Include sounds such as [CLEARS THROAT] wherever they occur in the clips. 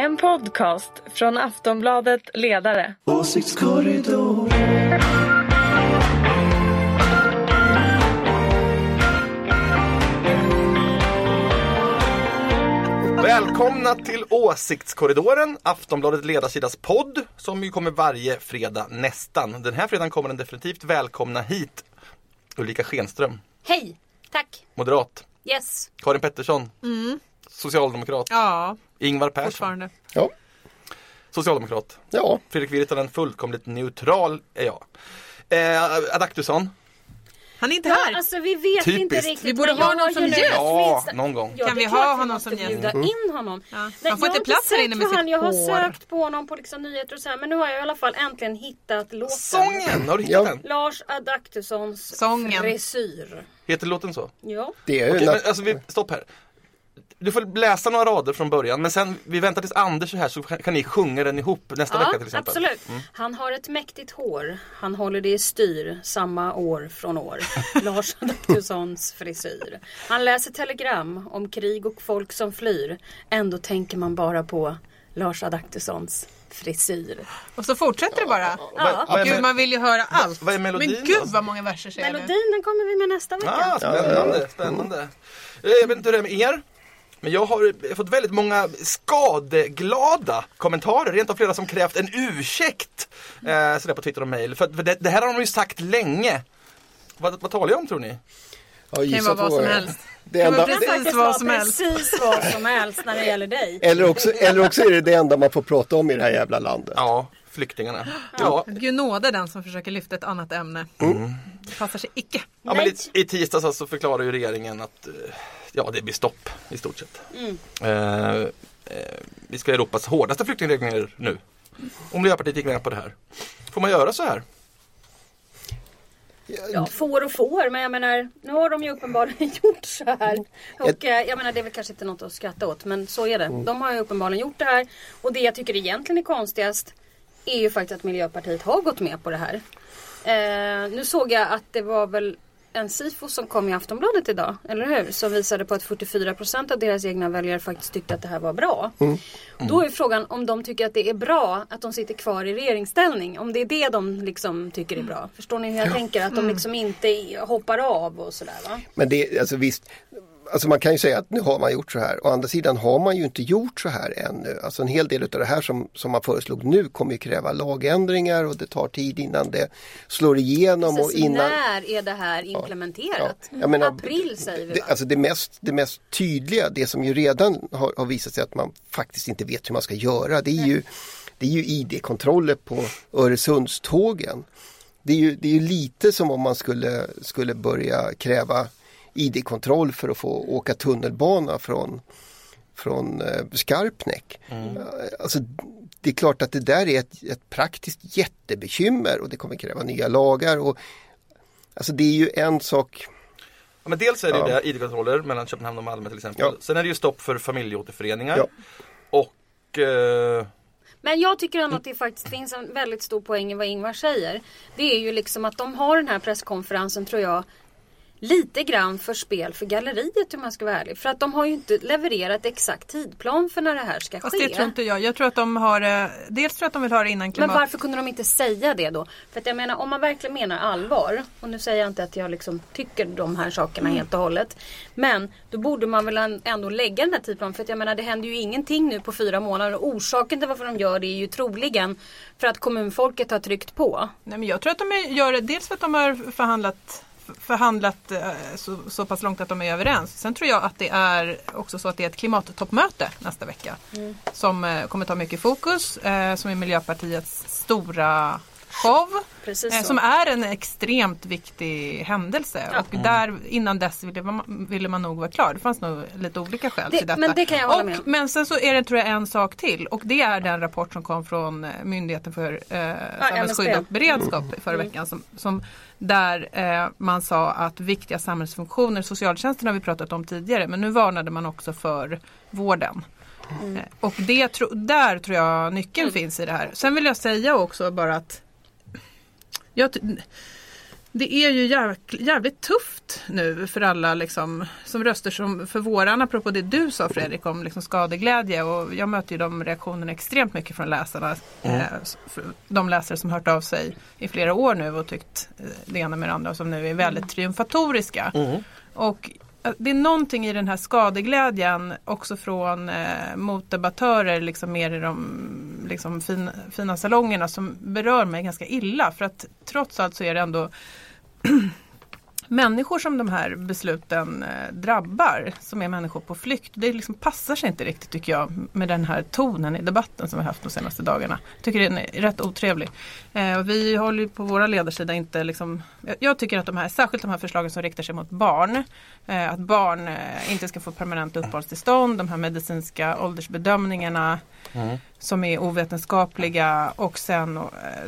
En podcast från Aftonbladet Ledare. Åsiktskorridor. Välkomna till Åsiktskorridoren, Aftonbladet Ledarsidas podd som ju kommer varje fredag nästan. Den här fredagen kommer den definitivt. Välkomna hit Ulrika Schenström, Hej! Tack! moderat. Yes. Karin Pettersson, socialdemokrat. Ja, Ingvar Persson. Ja. socialdemokrat. ja, Fredrik Virtanen, fullkomligt neutral är jag. Eh, Adaktusson, Han är inte Ja, här. alltså vi vet inte Typiskt. riktigt. Vi borde ha jag någon har som gäst. Ja, någon gång. Ja, Kan vi ha honom som gäst? bjuda in honom. Ja. Nej, Han får inte plats här inne med sitt han, Jag har sökt på honom på liksom nyheter och så här, men nu har jag i alla fall äntligen hittat låten. Sången, har du hittat Ja. den? Lars Adaktussons Sången. frisyr. Heter låten så? Ja. det är ju Okej, men alltså vi, stopp här. Du får läsa några rader från början men sen, vi väntar tills Anders är här så kan, ni sjunga den ihop nästa vecka till exempel. absolut. Han har ett mäktigt hår. Han håller det i styr samma år från år. [LAUGHS] Lars Adaktussons frisyr. Han läser telegram om krig och folk som flyr. Ändå tänker man bara på Lars Adaktussons frisyr. Och så fortsätter det bara. Vad, är, Gud, man vill ju höra allt. vad är melodin Men gud vad många verser säger. Melodin den kommer vi med nästa vecka. ah, spännande, spännande. Eh, Jag vet inte hur det är med er. Men jag har fått väldigt många skadeglada kommentarer, rent av flera som krävt en ursäkt. Eh, sådär på Twitter och mail. För, för det, det här har de ju sagt länge. Vad, vad talar jag om tror ni? ja, kan ju gissa vara vad som helst. Det Kan enda, Det precis kan vad som helst. precis vad som helst när det gäller dig. eller, också, eller också är det det enda man får prata om i det här jävla landet. Ja, flyktingarna. Ja, Gud nåde den som försöker lyfta ett annat ämne. Det passar sig icke. Ja, men i, I tisdags alltså förklarar ju regeringen att eh, ja, det blir stopp i stort sett. Eh, eh, vi ska ha Europas hårdaste flyktingregler nu. Om Miljöpartiet gick med på det här. Får man göra så här? Ja, får och får, men jag menar, nu har de ju uppenbarligen [LAUGHS] gjort så här. Och eh, jag menar, det är väl kanske inte något att skratta åt, men så är det. De har ju uppenbarligen gjort det här. Och det jag tycker egentligen är konstigast är ju faktiskt att Miljöpartiet har gått med på det här. Eh, nu såg jag att det var väl en SIFO som kom i Aftonbladet idag, eller hur? Som visade på att 44% av deras egna väljare faktiskt tyckte att det här var bra. Då är frågan om de tycker att det är bra att de sitter kvar i regeringsställning. Om det är det de liksom tycker är bra. Förstår ni hur jag tänker? Att de liksom inte hoppar av och sådär va? Men det, alltså visst, alltså man kan ju säga att nu har man gjort så här. Å andra sidan har man ju inte gjort så här ännu. Alltså en hel del av det här som, som man föreslog nu kommer ju kräva lagändringar och det tar tid innan det slår igenom. och Så innan, när är det här implementerat? Ja, jag menar, April säger vi det, va? alltså det, mest, det mest tydliga, det som ju redan har, har visat sig att man faktiskt inte vet hur man ska göra, det är ju, det är ju ID-kontroller på Öresundstågen. Det är, ju, det är ju lite som om man skulle, skulle börja kräva ID-kontroll för att få åka tunnelbana från, från eh, Skarpnäck. Alltså, det är klart att det där är ett, ett praktiskt jättebekymmer och det kommer kräva nya lagar. Och, alltså det är ju en sak Ja, men dels är det ju Ja. det, ID-kontroller mellan Köpenhamn och Malmö till exempel. Ja. Sen är det ju stopp för familjeåterföreningar. Ja. Och eh, Men jag tycker ändå att det faktiskt finns en väldigt stor poäng i vad Ingvar säger. Det är ju liksom att de har den här presskonferensen tror jag lite grann för spel för galleriet om man ska vara ärlig. För att de har ju inte levererat exakt tidplan för när det här ska Fast ske. det tror inte jag. Jag tror att de har, eh, dels tror jag att de vill ha det innan Men klimat... varför kunde de inte säga det då? För att jag menar om man verkligen menar allvar. Och nu säger jag inte att jag liksom tycker de här sakerna Mm. helt och hållet. Men då borde man väl ändå lägga den här tidplanen. För att jag menar det händer ju ingenting nu på fyra månader. Och orsaken till varför de gör det är ju troligen för att kommunfolket har tryckt på. Nej, men jag tror att de gör det dels för att de har förhandlat förhandlat eh, så, så pass långt att de är överens. Sen tror jag att det är också så att det är ett klimattoppmöte nästa vecka. Mm. Som eh, kommer ta mycket fokus. Eh, som är Miljöpartiets stora show. Eh, som är en extremt viktig händelse. Och där, innan dess ville man, ville man nog vara klar. Det fanns nog lite olika skäl Det- till detta. men det kan jag hålla och, med om. Men sen så är det tror jag en sak till. Och det är den rapport som kom från eh, Myndigheten för eh, samhällsskydd och beredskap förra veckan. Som, som, där eh, man sa att viktiga samhällsfunktioner, socialtjänsten har vi pratat om tidigare, men nu varnade man också för vården. Eh, och det, där tror jag nyckeln finns i det här. Sen vill jag säga också bara att jag, det är ju jävligt, jävligt tufft nu för alla liksom, som röster som för våran, apropå det du sa Fredrik om liksom skadeglädje och jag möter ju de reaktionerna extremt mycket från läsarna. Eh, de läsare som hört av sig i flera år nu och tyckt eh, det ena med det andra och som nu är väldigt triumfatoriska. Och eh, det är någonting i den här skadeglädjen också från eh, motdebattörer liksom mer i de liksom, fin, fina salongerna som berör mig ganska illa. För att trots allt så är det ändå [CLEARS THROAT] människor som de här besluten eh, drabbar, som är människor på flykt. Det liksom passar sig inte riktigt tycker jag med den här tonen i debatten som vi haft de senaste dagarna. Jag tycker den är rätt otrevlig. Eh, vi håller på våra ledarsida inte liksom, jag, tycker att de här, särskilt de här förslagen som riktar sig mot barn, eh, att barn inte ska få permanent uppehållstillstånd, de här medicinska åldersbedömningarna som är ovetenskapliga och sen eh,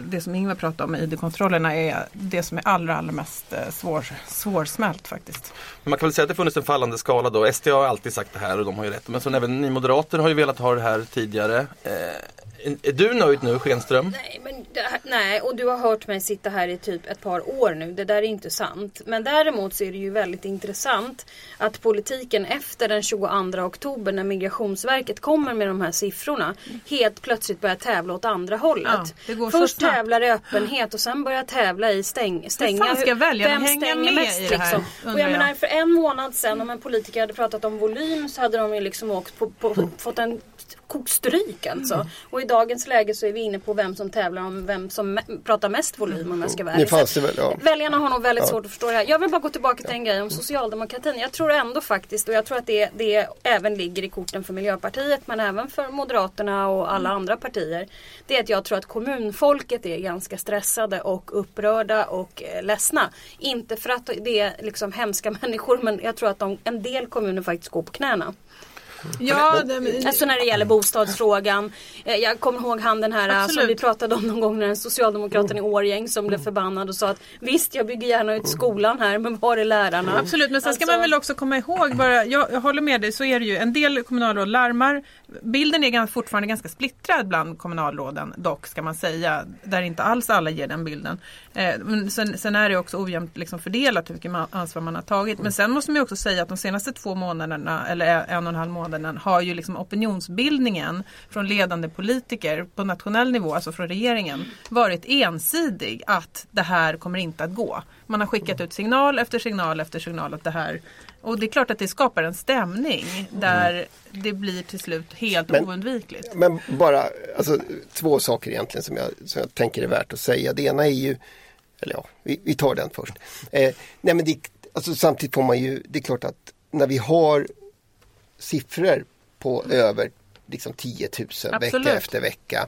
det som Ingvar pratade om, ID-kontrollerna, är det som är allra, allra mest eh, svår, svårsmält faktiskt. Man kan väl säga att det funnits en fallande skala då. SD har alltid sagt det här och de har ju rätt. Men så även ni moderater har ju velat ha det här tidigare. Är- du nöjd nu Schenström? Nej, men det här, nej, och du har hört mig sitta här i typ ett par år nu. Det där är inte sant. Men däremot så är det ju väldigt intressant att politiken efter den 22 oktober när Migrationsverket kommer med de här siffrorna helt plötsligt börjar tävla åt andra hållet. Ja, Först tävlar i öppenhet och sen börjar tävla i stäng, stänga. fan ska väljarna Vem hänga stänger med mest, i det här, liksom? Och jag. menar för en månad sedan om en politiker hade pratat om volym så hade de ju liksom åkt på, på, fått en kokt stryk alltså. Mm. Och i dagens läge så är vi inne på vem som tävlar om vem som pratar mest volym om jag ska vara Nu ärlig. väl, ja. Väljarna har nog väldigt svårt att förstå det här. Jag vill bara gå tillbaka till en grej om socialdemokratin. Jag tror ändå faktiskt, och jag tror att det, det även ligger i korten för Miljöpartiet men även för Moderaterna och alla andra partier. Det är att jag tror att kommunfolket är ganska stressade och upprörda och eh, ledsna. Inte för att det är liksom hemska [LAUGHS] människor men jag tror att de, en del kommuner faktiskt går på knäna. Ja, det, Alltså när det gäller bostadsfrågan. Eh, Jag kommer ihåg han den här eh, som Absolut. vi pratade om någon gång när en socialdemokraten i Årgäng som blev förbannad och sa att visst jag bygger gärna ut skolan här men var är lärarna? Absolut, men sen ska Alltså- man väl också komma ihåg, bara, jag, jag håller med dig, så är det ju. En del kommunalråd larmar. Bilden är fortfarande ganska splittrad bland kommunalråden dock, ska man säga. Där inte alls alla ger den bilden. Eh, men sen, sen är det också ojämnt liksom fördelat hur mycket ansvar man har tagit. Men sen måste man ju också säga att de senaste två månaderna, eller en och en halv månaden, har ju liksom opinionsbildningen från ledande politiker på nationell nivå, alltså från regeringen, varit ensidig att det här kommer inte att gå. Man har skickat ut signal efter signal efter signal att det här och det är klart att det skapar en stämning där det blir till slut helt Men- oundvikligt. Men bara alltså, två saker egentligen som jag, som jag tänker är värt att säga. Det ena är ju, eller ja, vi, vi tar den först. Eh, nej men det, alltså, samtidigt får man ju, det är klart att när vi har siffror på över liksom 10 000 Absolut. vecka efter vecka.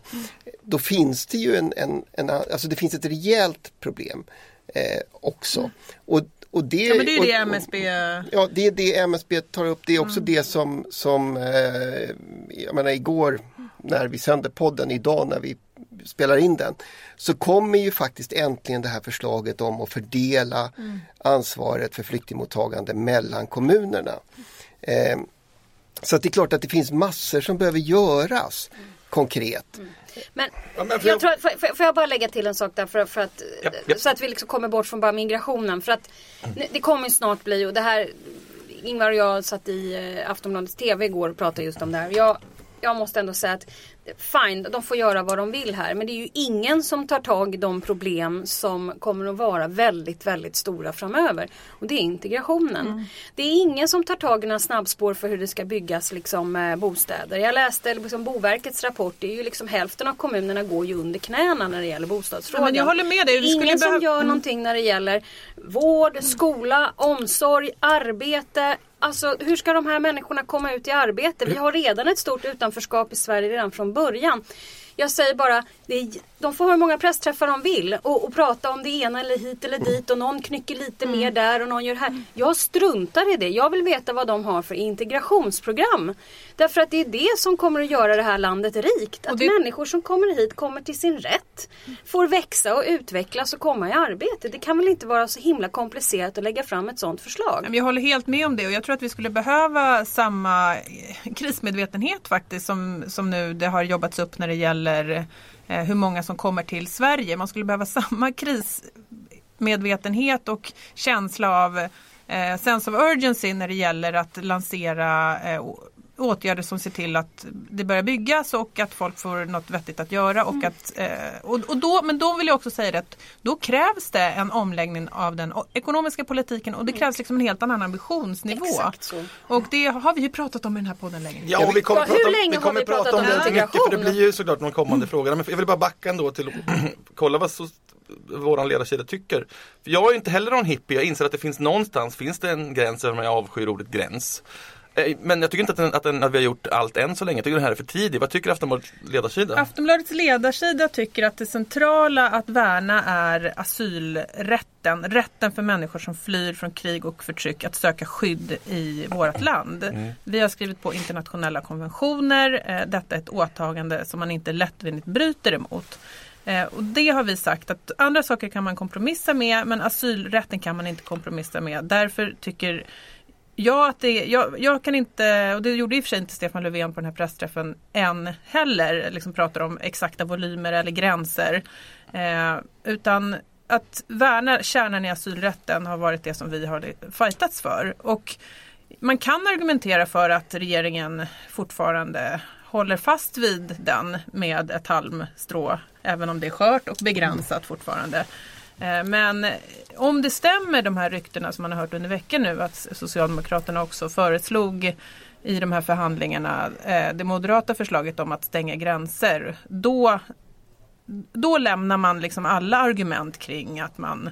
Då finns det ju en, en, en alltså det finns ett rejält problem eh, också. Och, och det, Ja, men det är och- det MSB... Ja, det är det MSB tar upp. Det är också det som, som eh, jag menar igår när vi sände podden, idag när vi spelar in den, så kommer ju faktiskt äntligen det här förslaget om att fördela ansvaret för flyktingmottagande mellan kommunerna. Eh, så det är klart att det finns massor som behöver göras konkret. Men, Ja, men för jag tror, att- får, får- får jag bara lägga till en sak där för, för att, Japp, japp. så att vi liksom kommer bort från bara migrationen. För att nu- det kommer ju snart bli, och det här Ingvar och jag satt i eh, Aftonbladets TV igår och pratade just om det här. Jag, jag måste ändå säga att fine, de får göra vad de vill här. Men det är ju ingen som tar tag i de problem som kommer att vara väldigt, väldigt stora framöver. Och det är integrationen. Det är ingen som tar tag i några snabbspår för hur det ska byggas liksom, eh, bostäder. Jag läste liksom, Boverkets rapport. Det är ju liksom hälften av kommunerna går ju under knäna när det gäller bostadsfrågan. Ja, men jag håller med dig. Vi Ingen som gör Mm. någonting när det gäller vård, skola, omsorg, arbete. Alltså hur ska de här människorna komma ut i arbete? Vi har redan ett stort utanförskap i Sverige redan från början. Jag säger bara, det är, de får ha hur många pressträffar de vill och, och prata om det ena eller hit eller dit och någon knycker lite mer där och någon gör här. Jag struntar i det. Jag vill veta vad de har för integrationsprogram. Därför att det är det som kommer att göra det här landet rikt. Att det- människor som kommer hit kommer till sin rätt. Får växa och utvecklas och komma i arbete. Det kan väl inte vara så himla komplicerat att lägga fram ett sådant förslag. Jag håller helt med om det och jag tror att vi skulle behöva samma krismedvetenhet faktiskt som, som nu det har jobbats upp när det gäller Eh, hur många som kommer till Sverige. Man skulle behöva [LAUGHS] samma krismedvetenhet och känsla av eh, sense of urgency när det gäller att lansera eh, åtgärder som ser till att det börjar byggas och att folk får något vettigt att göra. Och Mm. att, eh, och, och då, men då vill jag också säga att då krävs det en omläggning av den ekonomiska politiken och det krävs liksom en helt annan ambitionsnivå. Exakt så. Och det har vi ju pratat om i den här podden länge. Ja, och vi kommer Ja, hur prata om, länge vi har kommer vi prata pratat om om det mycket för det blir ju såklart de kommande frågorna. Men jag vill bara backa ändå till att [CLEARS THROAT] kolla vad så, våran ledarsida tycker. För jag är inte heller någon hippie. Jag inser att det finns någonstans finns det en gräns över när jag avskyr ordet gräns. Eh, Men jag tycker inte att, den, att, den, att vi har gjort allt än så länge. Jag tycker den här är för tidig. Vad tycker Aftonbladets ledarsida? Aftonbladets ledarsida tycker att det centrala att värna är asylrätten. Rätten för människor som flyr från krig och förtryck att söka skydd i vårt land. Vi har skrivit på internationella konventioner. Eh, Detta är ett åtagande som man inte lättvindigt bryter emot. Eh, Och det har vi sagt att andra saker kan man kompromissa med men asylrätten kan man inte kompromissa med. Därför tycker Ja, att det, jag, jag kan inte, och det gjorde i och för sig inte Stefan Löfven på den här pressträffen än heller, liksom pratar om exakta volymer eller gränser. Eh, utan att värna kärnan i asylrätten har varit det som vi har fightats för. Och man kan argumentera för att regeringen fortfarande håller fast vid den med ett halmstrå, även om det är skört och begränsat fortfarande. Eh, men om det stämmer de här ryktena som man har hört under veckan nu att Socialdemokraterna också föreslog i de här förhandlingarna eh, det moderata förslaget om att stänga gränser. Då, då lämnar man liksom alla argument kring att man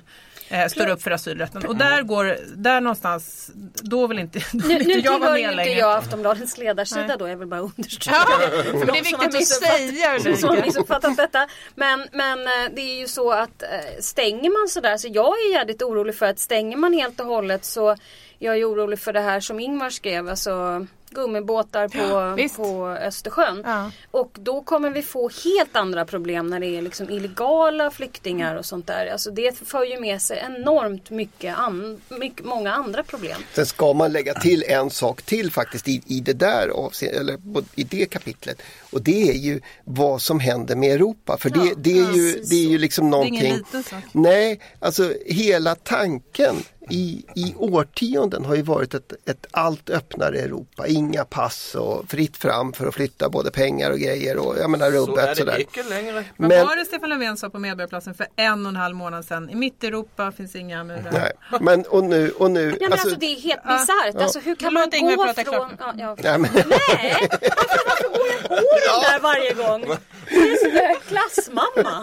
eh, står upp för asylrätten. Och där går, där någonstans, då vill inte, [LAUGHS] då Nu, vill nu inte jag vara tillhör ju med inte längre. jag Aftonbladets ledarsida Nej. då, jag vill bara understryka Ja, det. [LAUGHS] För det är viktigt att säga som har Ulrika. missuppfattat detta. Men, men eh, det är ju så att eh, stänger man sådär, så jag är jävligt orolig för att stänger man helt och hållet så jag är orolig för det här som Ingmar skrev, alltså gummibåtar på, visst. på Östersjön. Ja. Och då kommer vi få helt andra problem när det är liksom illegala flyktingar och sånt där. Alltså det för ju med sig enormt mycket, an, mycket många andra problem. Sen ska man lägga till en sak till faktiskt i, i det där eller i det kapitlet. Och det är ju vad som händer med Europa. För det, Ja, det, är, ju, det är ju liksom Det är ingen någonting. liten sak. Nej, alltså hela tanken i, i årtionden har ju varit ett, ett allt öppnare Europa. Inga pass och fritt fram för att flytta både pengar och grejer och jag menar Så är rubbet det sådär. mycket längre. Vad Men- var det Stefan Löfven sa på Medborgarplatsen för en och en halv månad sedan? I mitt Europa finns inga murar. Nej, men och nu, och nu Ja, men alltså, det är helt Ja. bisarrt. Alltså, hur kan Men man gå prata från... klart Ja, ja. Nej, men, Nej! Varför, varför går jag på den där varje gång? [LAUGHS] Jag är där klassmamma.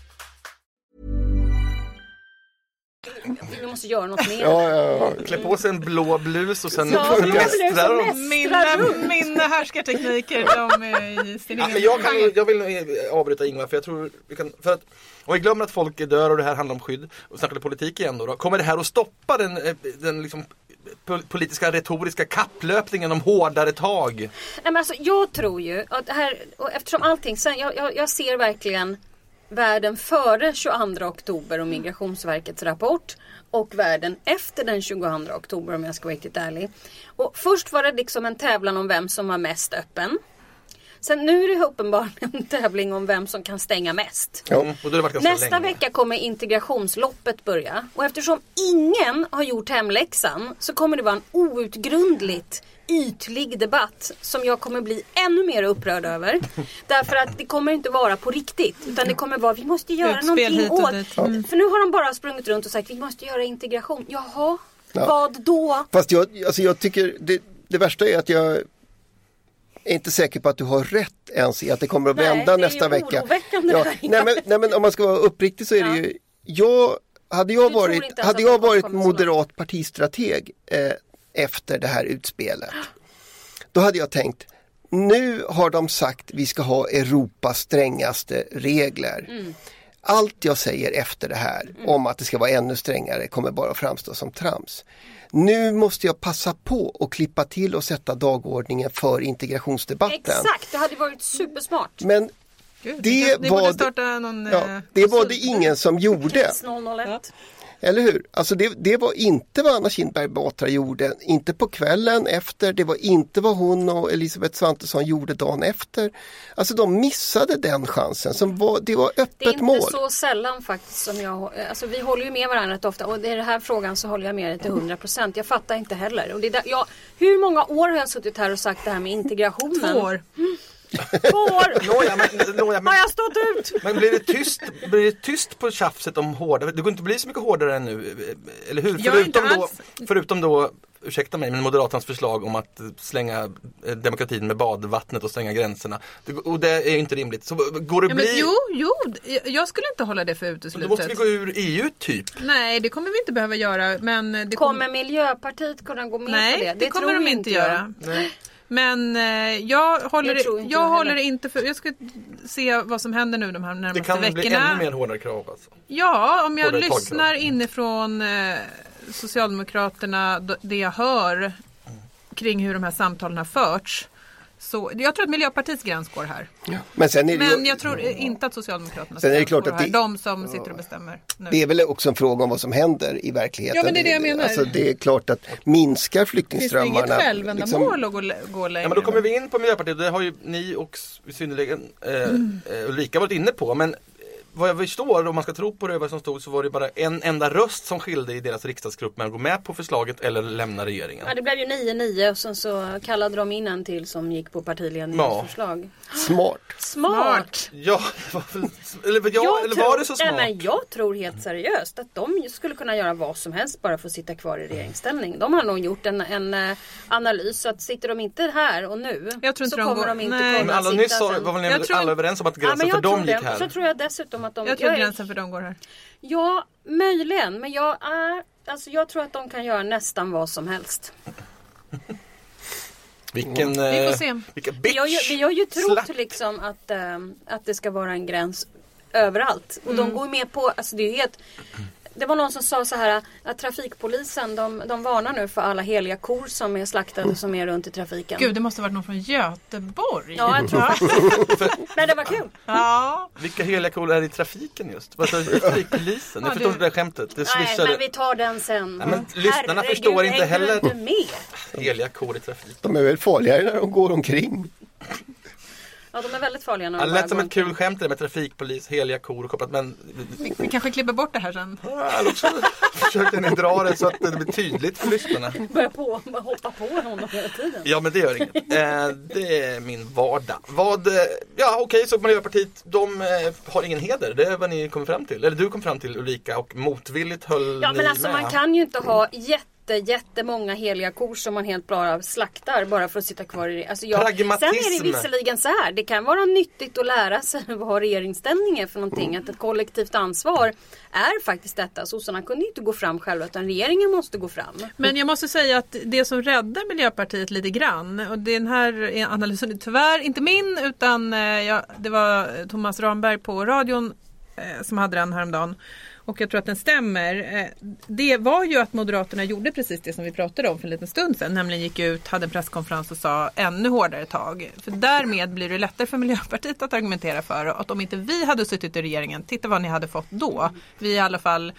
Vi måste göra något mer. ja, ja, ja. Klä på sig en blå blus och sen Ja, mästrar mästrar. Mina, mina härskartekniker, de är i sin Ja, men jag, kan, jag vill avbryta Ingvar för jag tror vi kan, för att om vi glömmer att folk dör och det här handlar om skydd och snackar politik igen då, då kommer det här att stoppa den, eh, den liksom pol- politiska retoriska kapplöpningen om hårdare tag? Nej, men alltså, jag tror ju att här, och eftersom allting, sen, jag, jag, jag ser verkligen världen före 22 oktober och Migrationsverkets rapport och världen efter den 22 oktober om jag ska vara riktigt ärlig. Och först var det liksom en tävlan om vem som var mest öppen. Sen nu är det uppenbarligen en tävling om vem som kan stänga mest. Ja. Nästa länge. vecka kommer integrationsloppet börja. Och eftersom ingen har gjort hemläxan så kommer det vara en outgrundligt ytlig debatt som jag kommer bli ännu mer upprörd över. [LAUGHS] Därför att det kommer inte vara på riktigt. Utan det kommer vara, vi måste göra Utspel någonting åt. Mm. För nu har de bara sprungit runt och sagt vi måste göra integration. Jaha, Ja. vad då? Fast jag, alltså jag tycker det, det värsta är att jag är inte säker på att du har rätt ens i att det kommer att Nej, vända det är nästa vecka. Ja, det nej, men, nej men om man ska vara uppriktig så är det Ja. ju, jag, hade jag varit, hade jag varit moderat partistrateg eh, efter det här utspelet, då hade jag tänkt nu har de sagt vi ska ha Europas strängaste regler. Mm. allt jag säger efter det här om att det ska vara ännu strängare kommer bara att framstå som trams. Nu måste jag passa på och klippa till och sätta dagordningen för integrationsdebatten. Exakt, det hade varit supersmart. Men Gud, Det kan- var det- starta någon... ja, eh, det var det ingen som gjorde. Kris 001. Eller hur? Alltså det, det var inte vad Anna Kinberg Batra gjorde, inte på kvällen efter, det var inte vad hon och Elisabeth Svantesson gjorde dagen efter. Alltså de missade den chansen, som var, det var Det är öppet inte mål. så sällan faktiskt som jag, alltså vi håller ju med varandra rätt ofta och i den här frågan så håller jag med dig till 100%. Jag fattar inte heller. Och det är där, jag, hur många år har jag suttit här och sagt det här med integrationen? Två år. Två år! [LAUGHS] Nåja, men, nåja, men, Har jag stått ut? men blir, det tyst, blir det tyst på tjafset om hårdare? Det går inte bli så mycket hårdare än nu, eller hur? Jag Förutom då, förutom då ursäkta mig, men Moderaternas förslag om att slänga eh, demokratin med badvattnet och stänga gränserna. Det, och det är ju inte rimligt. Så går det Ja, bli... men, jo, jo, jag skulle inte hålla det för då uteslutet. måste vi gå ur EU typ. Nej, det kommer vi inte behöva göra. Men det Kommer Miljöpartiet kunna gå med Nej, på det, det? kommer tror de inte jag. göra. Nej. Men eh, jag håller, Det tror inte jag jag håller inte för, jag ska se vad som händer nu de här Det närmaste kan bli veckorna. ännu mer hårdare krav alltså. Ja, om jag Hårdare lyssnar inifrån eh, Socialdemokraterna, det jag hör kring hur de här samtalen har förts. Så, jag tror att Miljöpartiets gräns går här. Men sen är det, Men jag tror inte att Socialdemokraternas Sen är det gräns klart går att här. det- De som sitter och bestämmer nu. det är väl också en fråga om vad som händer i verkligheten. Ja, men det är det jag menar. Alltså, det är klart att minskar Finns det flyktingströmmarna. inget självändamål att gå, gå längre? Ja, men då kommer vi in på Miljöpartiet, det har ju ni och synnerligen eh, eh, Ulrika varit inne på. Men vad jag förstår, om man ska tro på det vad som stod, så var det bara en enda röst som skilde i deras riksdagsgrupp med att gå med på förslaget eller lämna regeringen. Ja, det blev ju 9-9 och sen så kallade de in en till som gick på partiledningens Ja. förslag. [GASPS] Smart. Smart! Ja, det var väl- eller, ja, eller var det så smart? Nej, men jag tror helt seriöst att de skulle kunna göra vad som helst bara för att sitta kvar i regeringsställning. De har nog gjort en, en eh, analys att sitter de inte här och nu Jag tror inte så de kommer går- de inte Nej. men kunna alla sitta nyss var väl ni Jag tror alla överens om att Ja, gränsen men jag för dem tror gick det. här? Så tror jag dessutom att de... Jag tror är- gränsen för dem går här. Ja, möjligen. Men jag, är, alltså jag tror att de kan göra nästan vad som helst. Vilken, Vi får eh, se. vilken Vi har ju, bitch! vi har ju trott Slapp. liksom att, ehm, att det ska vara en gräns överallt. Och Mm. de går med på, alltså det är ju helt det var någon som sa så här att trafikpolisen de, de varnar nu för alla heliga kor som är slaktade som är runt i trafiken. Gud, det måste ha varit någon från Göteborg. Ja, jag tror faktiskt Men [LAUGHS] det var kul. Ja. Vilka heliga kor är det i trafiken just? Vad sa? Trafikpolisen? Jag Ja, förstår inte det där skämtet. Det Nej, men vi tar den sen. Nej, men lyssnarna Herregud, förstår inte heller. Inte med? Heliga kor i trafik. De är väl farligare när de går omkring. Ja, de är väldigt farliga när de lät som ett kul skämt med trafikpolis, heliga kor och kopplat men Vi, vi kanske klipper bort det här sen. Eller också försökte ni dra det så att det blir tydligt för lyssnarna. Börjar på, hoppa på honom hela tiden. Ja men det gör inget. Eh, det är min vardag. Vad, eh, ja okej så Miljöpartiet, de eh, har ingen heder. Det är vad ni kom fram till. Eller du kom fram till Ulrika och motvilligt höll Ja ni men alltså med. man kan ju inte ha jätte jättemånga heliga kor som man helt bara slaktar bara för att sitta kvar i det. Alltså jag, sen Pragmatism. är det visserligen så här. Det kan vara nyttigt att lära sig [LAUGHS] vad regeringsställning är för någonting. Att ett kollektivt ansvar är faktiskt detta. Sossarna kunde ju inte gå fram själva utan regeringen måste gå fram. Men jag måste säga att det som räddar Miljöpartiet lite grann och den här analysen är tyvärr inte min utan eh, ja, det var Thomas Ramberg på radion eh, som hade den häromdagen. Och jag tror att den stämmer. Eh, det var ju att Moderaterna gjorde precis det som vi pratade om för en liten stund sedan. Nämligen gick ut, hade en presskonferens och sa ännu hårdare tag. För därmed blir det lättare för Miljöpartiet att argumentera för att om inte vi hade suttit i regeringen, titta vad ni hade fått då. Vi i alla fall,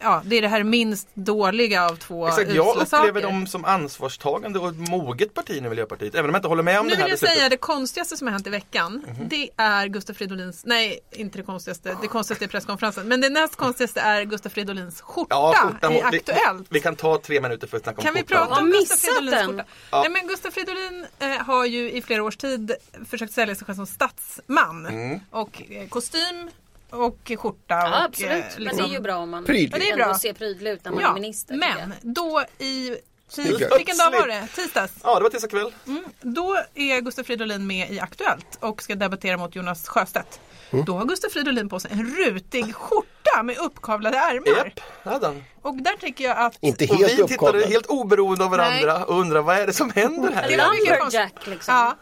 ja det är det här minst dåliga av två Exakt, jag upplever saker. dem som ansvarstagande och ett moget parti nu Miljöpartiet. Även om jag inte håller med om Nu det vill här jag beslutet. säga det konstigaste som har hänt i veckan. Det är Gustaf Fridolins, nej inte det konstigaste, det konstigaste är presskonferensen. Men det näst konstigaste är Gustaf Fridolins skjorta, Ja, skjortan i vi, Aktuellt. vi kan ta tre minuter för att snacka om Kan vi prata om Har Gustaf Fridolins den? skjorta? Ja. Nej men Gustaf Fridolin eh, har ju i flera års tid försökt sälja sig själv som statsman. Mm. Och eh, kostym och skjorta. Ja, och, absolut. eh, Men liksom- det är ju bra om man Prydlig. Det är ändå bra. ser prydlig ut när man Ja, är minister. men då i Snyggt. vilken dag var det? Tisdags? Ja, det var tisdag kväll. Då är Gustaf Fridolin med i Aktuellt och ska debattera mot Jonas Sjöstedt. Då har Gustaf Fridolin på sig en rutig skjorta med uppkavlade ärmar. Han. Och där tycker jag att Inte Och helt vi tittade helt oberoende av varandra och undrar vad är det som händer här? Det var mycket liksom. Ja.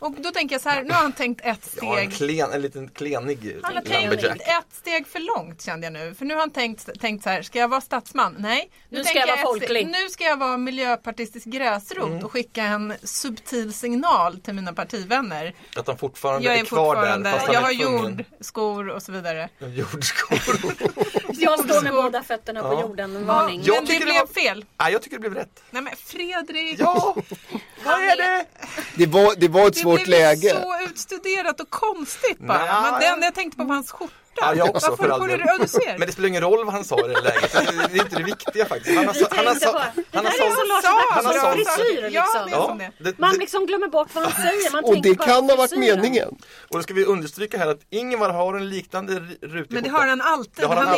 Och då tänker jag så här, nu har han tänkt ett Ja, en, steg. klen, en liten klenig Han har tänkt ett steg för långt kände jag nu. För nu har han tänkt, tänkt så här, ska jag vara statsman? Nej. Nu ska tänker jag vara steg- folklig. Nu ska jag vara miljöpartistisk gräsrot Mm. och skicka en subtil signal till mina partivänner. Att han fortfarande Jag är är kvar fortfarande, där. fast jag är har jord, skor och så vidare. [LAUGHS] Jordskor. [LAUGHS] Jag står med båda fötterna på jorden, en varning. Jag Men det tycker det blev var- fel. Nej, jag tycker det blev rätt. Nej men Fredrik! Ja! Vad är det? Det var, det var ett Det svårt blev läge. så utstuderat och konstigt bara. Nej. Men det enda jag tänkte på var hans skjorta. Ja, jag också Varför del. du, ja, du ser. Men det spelar ingen roll vad han sa i det läget. Det är det är inte det viktiga faktiskt. Han har, sa- han har, sa- på, det han där har är som Lars han Bäckströms frisyr Ja, liksom. det är som Ja, det. det, Man det, liksom glömmer bort vad han säger. Man Och det kan ha varit meningen. och då ska vi understryka här att Ingvar har en liknande rutig Men det har han alltid. Det har han, är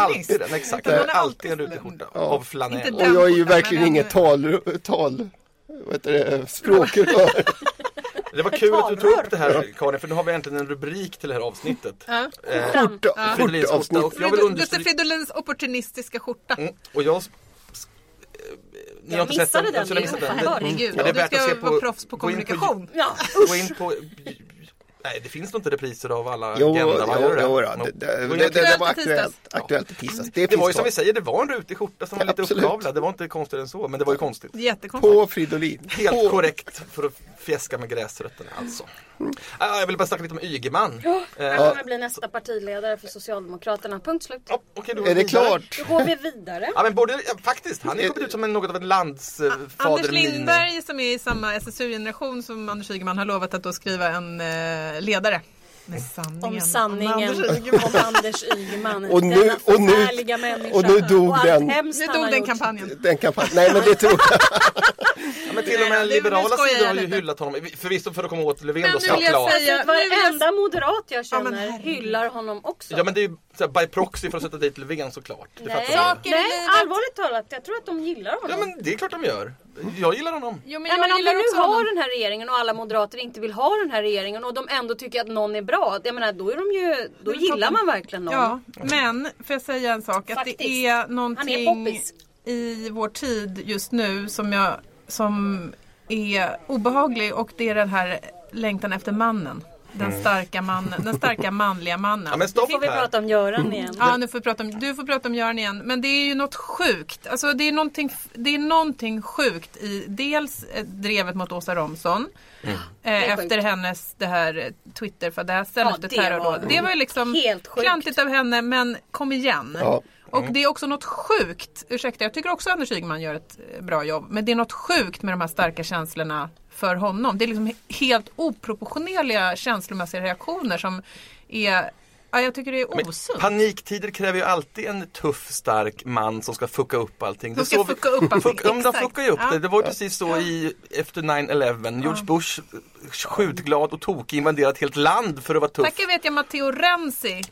alltid. inte den, exakt. Han han har är alltid en rutig skjorta. Ja. Av flanell. Och jag är ju verkligen inget tal, tal vad heter det, språkrör. [LAUGHS] Det var kul att du tog upp det här Karin, för nu har vi äntligen en rubrik till det här avsnittet. Ja. Eh, Skjorta, Fridolins skjorta. Och jag vill Gustav understryka... Fridolins opportunistiska skjorta. Mm, och jag... Ni har Jag inte sett missade den? den, Så ni missat den? Herregud, Ja, det är du värt att ska se vara på- proffs på gå in på- kommunikation. Ja, Gå in på... Nej, det finns nog inte repriser av alla Jo, Agenda, jo, jo, då, det, det, det, det, var Aktuellt aktuellt, i tisdags. Det, Det var ju som vi säger, det var en rutig skjorta som var lite uppkavlad. Det var inte konstigare än så, men det var ju konstigt. Jättekonstigt. På Fridolin. Helt På- korrekt för att fjäska med gräsrötterna alltså. Ah, jag vill bara snacka lite om Ygeman. Han Eh, kommer bli nästa partiledare för Socialdemokraterna. Punkt slut. ja, okej, då Är det klart? Då går vi vidare. Ja men både, ja, faktiskt, han är kommit ut som en, något av en landsfader. Anders Lindberg som är i samma SSU-generation som Anders Ygeman har lovat att då skriva en eh, ledare. Med sanningen. Om sanningen Anders [LAUGHS] Ygeman. om Anders Ygeman. Och nu- denna och nu- förfärliga människa. och nu dog och den. Nu dog den kampanjen. Den kampanjen. Nej men det tror jag. [LAUGHS] Ja, men till och med det- liberala sidor har ju lite. hyllat honom. Förvisso för att komma åt Löfven Men då nu vill jag såklart. jag- Varenda moderat jag Ja, men känner herregud. hyllar honom också. Ja men det är ju så här, by proxy för att sätta dit Löfven såklart. Det Nej, nej allvarligt talat. Jag tror att de gillar honom. Ja men det är klart de gör. Jag gillar honom. Jo, men Ja, jag men om vi nu har honom. den här regeringen och alla moderater inte vill ha den här regeringen och de ändå tycker att någon är bra. Jag menar då är de ju, då är gillar toppen. man verkligen någon. Ja, men får jag säga en sak? Att Faktiskt. det är Han är någonting poppis. i vår tid just nu som, jag, som är obehaglig och det är den här längtan efter mannen. Den starka mannen, den starka manliga mannen. Ja men Nu stopp får vi här. prata om Göran igen. Ja, nu får vi prata om, du får prata om Göran igen. Men det är ju något sjukt. Alltså det är någonting, det är någonting sjukt i dels eh, drevet mot Åsa Romson. Mm. Eh, efter sjukt. hennes det här Twitter-fadäsen Ja, efter det terrordåd. var Det var ju liksom helt sjukt. klantigt av henne men kom igen. Ja. Och det är också något sjukt, ursäkta jag tycker också Anders Ygeman gör ett eh, bra jobb, men det är något sjukt med de här starka känslorna för honom. Det är liksom helt oproportionerliga känslomässiga reaktioner som är, ja, jag tycker det är Men osunt. paniktider kräver ju alltid en tuff, stark man som ska fucka upp allting. Som ska vi- fucka upp allting, Fuck, de fuckar ju upp Ja. det. Det var precis så i, efter 9-11. George Bush, skjutglad och tokig, invaderat ett helt land för att vara tuff. Tacka vet jag Matteo Renzi,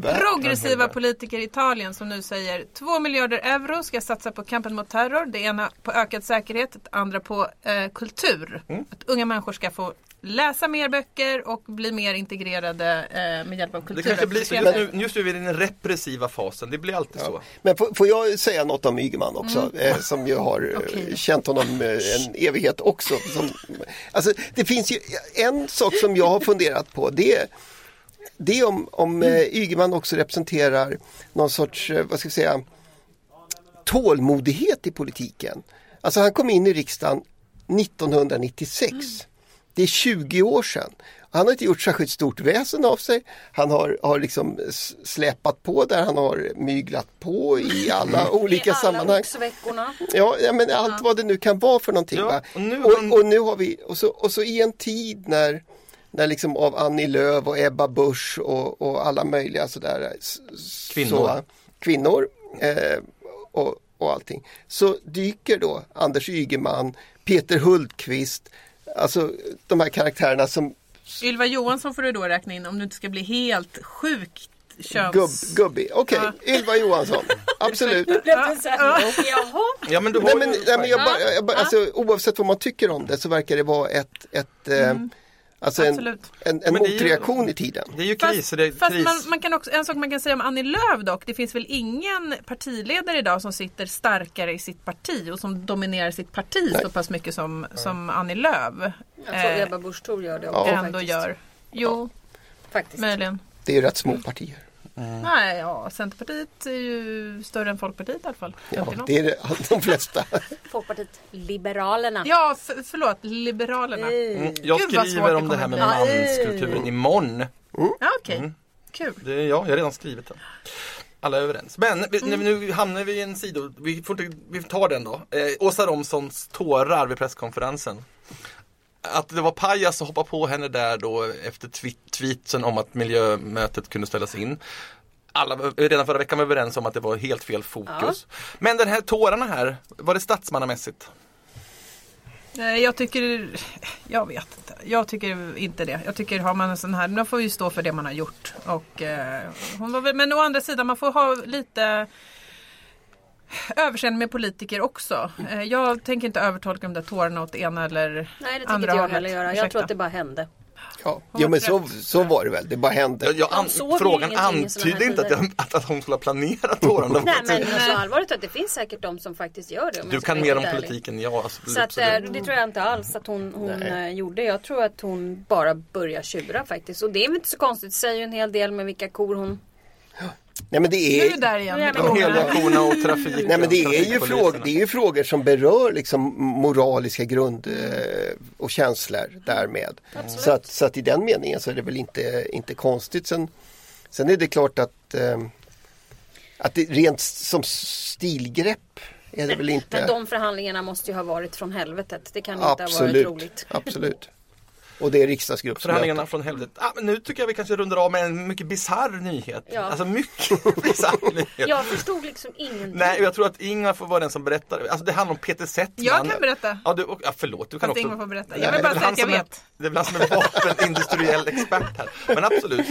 värld. progressiva politiker i Italien som nu säger 2 miljarder euro ska satsa på kampen mot terror. Det ena på ökad säkerhet, det andra på eh, kultur. Mm. Att unga människor ska få läsa mer böcker och bli mer integrerade eh, med hjälp av Det kultur. kanske blir så. Just nu, just nu är vi i den repressiva fasen. Det blir alltid så. Men får, jag säga något om Ygeman också, eh, som jag har eh, Okej. känt honom eh, en evighet också. Som, alltså, det finns ju en sak som jag har funderat på, det är det är om, om eh, Ygeman också representerar någon sorts, eh, vad ska jag säga, tålmodighet i politiken. Alltså han kom in i riksdagen 1996. Det är 20 år sedan. Han har inte gjort särskilt stort väsen av sig. Han har, har liksom släpat på där han har myglat på i alla [LAUGHS] olika I alla sammanhang. Ja, ja men allt vad det nu kan vara för någonting. Ja, och nu och, har han- och nu har vi, och så, och så i en tid när, när liksom av Annie Lööf och Ebba Busch och, och alla möjliga sådär Kvinnor. Så, kvinnor eh, och, och allting. Så dyker då Anders Ygeman, Peter Hultqvist, alltså de här karaktärerna som Ylva Johansson får du då räkna in om du inte ska bli helt sjukt köns... gubb, gubbig. Okej, Ja. Ylva Johansson, [LAUGHS] absolut. Blev det så här, Jaha. Ja men du har Nej, men, ju... nej, men jag bara, jag bara, alltså, oavsett vad man tycker om det så verkar det vara ett, ett eh, alltså en, Absolut. en, en ju- motreaktion i tiden. Det är ju Fast, kris. det är fast kris. man, man kan också, en sak man kan säga om Annie Lööf dock, det finns väl ingen partiledare idag som sitter starkare i sitt parti och som dominerar sitt parti så pass mycket som, som Annie Lööf. Jag tror eh, Ebba Busch Thor gör det också Ja. ändå faktiskt. gör. Jo, Faktiskt. möjligen. Det är ju rätt små partier. Nej, ja, Centerpartiet är ju större än Folkpartiet i alla fall. Ja, det är det, de flesta. [LAUGHS] Folkpartiet Liberalerna. Ja, f- förlåt, Liberalerna. Mm, jag Gud, skriver om det här med manskulturen imorgon. Ja, okej. Mm. Kul. Det ja, jag har redan skrivit den. Alla är överens. Men vi- nu, nu hamnar vi i en sido, vi, får inte, vi tar den då. Eh, Åsa Romsons tårar vid presskonferensen. Att det var pajas att hoppa på henne där då efter tweet, tweetsen om att miljömötet kunde ställas in. Alla redan förra veckan var överens om att det var helt fel fokus. Men den här tårarna här, var det statsmannamässigt? Eh, Jag tycker, jag vet inte. Jag tycker inte det. Jag tycker har man en sån här, man får ju stå för det man har gjort. Och, eh, hon var men å andra sidan, man får ha lite överseende med politiker också. Eh, jag tänker inte övertolka de där tårarna åt ena eller Nej det tänker andra inte jag hållet. heller göra. Jag Ursäkta. tror att det bara hände. Ja, var men så, så var det väl. Det bara hände. Jag, jag, an, frågan antydde inte att, jag, att, att hon skulle ha planerat [LAUGHS] tårarna. Nej men så allvarligt att det finns säkert de som faktiskt gör det. Du jag kan mer om politiken, ja absolut. Så att, eh, det- tror jag inte alls att hon, hon eh, gjorde. Jag tror att hon bara börjar tjura faktiskt. Och det är väl inte så konstigt. Det säger ju en hel del med vilka kor hon... Nej, men det Nu är, vi där igen. Nu korna och trafik. Nej men det är ju frågor, det är ju frågor som berör liksom moraliska grund eh, och känslor därmed. Så att, så att i den meningen så är det väl inte, inte konstigt. Sen, sen är det klart att, eh, att det rent som stilgrepp är det väl Men inte. de förhandlingarna måste ju ha varit från helvetet. Det kan inte ha varit Absolut, roligt. absolut. Och det är riksdagsgruppsmöte. Förhandlingarna från helvetet. Ah, men nu tycker jag vi kanske rundar av med en mycket bisarr nyhet. Ja. Alltså mycket [LAUGHS] bisarr nyhet. Jag förstod liksom ingenting. Nej, jag tror att Ingvar får vara den som berättar. Alltså det handlar om Peter Settman. Jag kan berätta. Ja, du, och- ja förlåt. Du kan Fast också... Ingvar får berätta. Jag vill bara säga han att jag som är- vet. Det är väl han som är vapenindustriell expert här. Men absolut.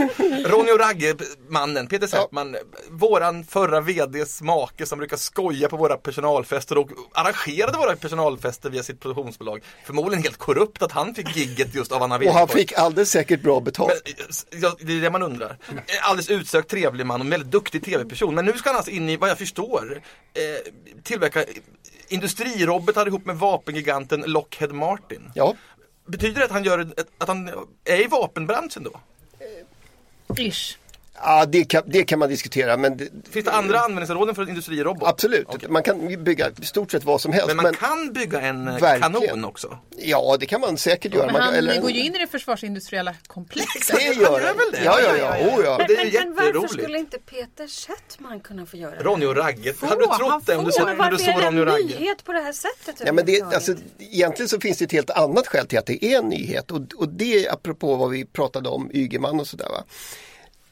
Ronny och Ragge, mannen, Peter Settman, våran förra VDs make som brukar skoja på våra personalfester och arrangerade våra personalfester via sitt produktionsbolag. Förmodligen helt korrupt att han fick gigget just av Anna Och han fick alldeles säkert bra betalt. Men, ja, det är det man undrar. En Alldeles utsökt trevlig man och en väldigt duktig tv-person. Men nu ska han alltså in i, vad jag förstår, eh, tillverka industrirobotar ihop med vapengiganten Lockheed Martin. Ja, Betyder det att han, gör, att han är i vapenbranschen då? Ish. Ja det, kan, det kan man diskutera men det, Finns det andra användningsområden för en industrirobot? absolut. Okej. Man kan bygga i stort sett vad som helst. Men man men- kan bygga en eh, Verkligen. kanon också? Ja, det kan man säkert göra. Men Man, han eller- går ju in i det försvarsindustriella komplexet. Det gör Han väl det? Ja, ja, ja. Oh, ja. Men, det är ju men, men varför skulle inte Peter Settman kunna få göra det? Ronny och Ragge, hade du trott det om du, får. så, Men när du varför såg är det Ronny och en Ragge? nyhet på det här sättet? Ja, men det, alltså, egentligen så finns det ett helt annat skäl till att det är en nyhet och, och det är apropå vad vi pratade om, Ygeman och sådär. Va?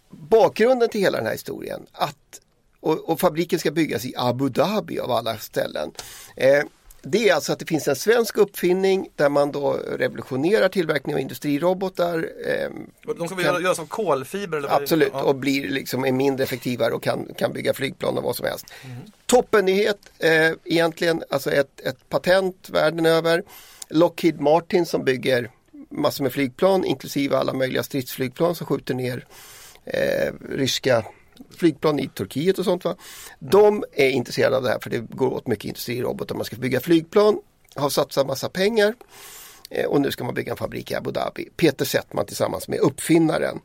Bakgrunden till hela den här historien att, och, och fabriken ska byggas i Abu Dhabi av alla ställen. Eh, det är alltså att det finns en svensk uppfinning där man då revolutionerar tillverkningen av industrirobotar. Eh, De ska väl göra- göras av kolfiber? Eller Absolut, ja. och blir liksom är mindre effektivare och kan, kan bygga flygplan och vad som helst. Toppennyhet eh, egentligen, alltså ett, ett patent världen över. Lockheed Martin som bygger massor med flygplan inklusive alla möjliga stridsflygplan som skjuter ner eh, ryska flygplan i Turkiet och sånt. Va? De är intresserade av det här för det går åt mycket industrirobotar. Man ska bygga flygplan, har satsat massa pengar eh, och nu ska man bygga en fabrik i Abu Dhabi. Peter Settman tillsammans med uppfinnaren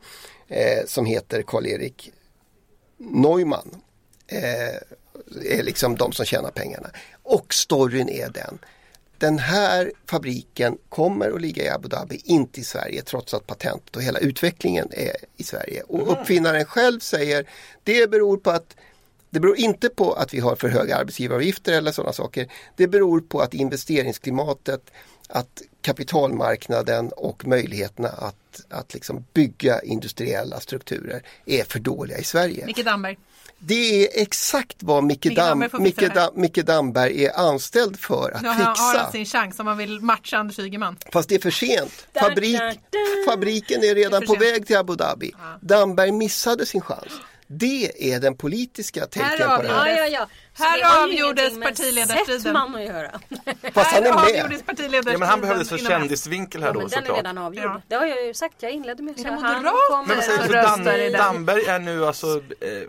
eh, som heter Karl-Erik Neumann eh, är liksom de som tjänar pengarna. Och storyn är den. Den här fabriken kommer att ligga i Abu Dhabi, inte i Sverige trots att patentet och hela utvecklingen är i Sverige. Och uppfinnaren själv säger det beror på att det beror inte på att vi har för höga arbetsgivaravgifter eller sådana saker. Det beror på att investeringsklimatet, att kapitalmarknaden och möjligheterna att, att liksom bygga industriella strukturer är för dåliga i Sverige. Micke Damberg. Det är exakt vad Micke, Micke Micke, fixa. Dam, Micke Damberg är anställd för att Nu har han fixa. har sin chans om man vill matcha Anders Ygeman. Fast det är för sent. Fabrik, fabriken är redan är på väg till Abu Dhabi. Damberg missade sin chans. Det är den politiska taken på det här. Ja, ja, ja. Så Här avgjordes partiledarstriden. Att göra. [LAUGHS] Fast han är med. Ja men han behövdes för kändisvinkel här Ja, då men den är såklart. redan avgjord. Ja. Det har jag ju sagt. Jag inledde med att Är säga det han kommer Men röstar i Dan? Damberg är nu alltså eh,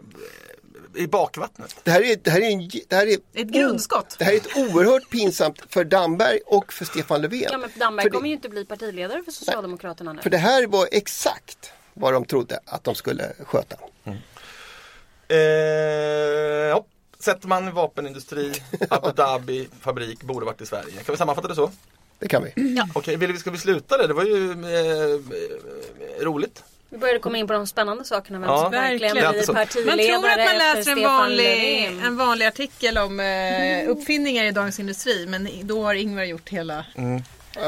i bakvattnet. Det här är, det här är, en, det här är Ett grundskott. Det här är ett oerhört pinsamt för Damberg och för Stefan Löfven. Ja men Damberg för, det, kommer ju inte bli partiledare för Socialdemokraterna nu. för det här var exakt vad de trodde att de skulle sköta. Eh, ja. Sätter man vapenindustri, [LAUGHS] Abu Dhabi fabrik borde varit i Sverige. Kan vi sammanfatta det så? Det kan vi. Okej, vill vi, ska vi sluta det? Det var ju eh, eh, roligt. Vi började komma in på de spännande sakerna. Vem Ja, som verkligen verkligen. Det är blir alltid så. partiledare Man tror att man läser en vanlig, en vanlig artikel om eh, uppfinningar i Dagens Industri men då har Ingvar gjort hela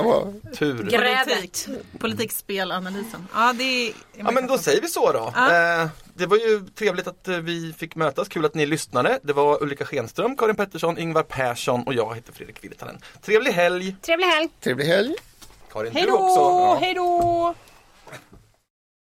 var, Tur. Grävet. politik, politikspelanalysen. Ja, det är, Ja men då säger vi så då. Ja. Eh, det var ju trevligt att eh, vi fick mötas, kul att ni lyssnade. Det var Ulrika Schenström, Karin Pettersson, Ingvar Persson och jag heter Fredrik Virtanen. Trevlig helg! Trevlig helg! trevlig helg. Karin, Hej du också. Ja. Hej då!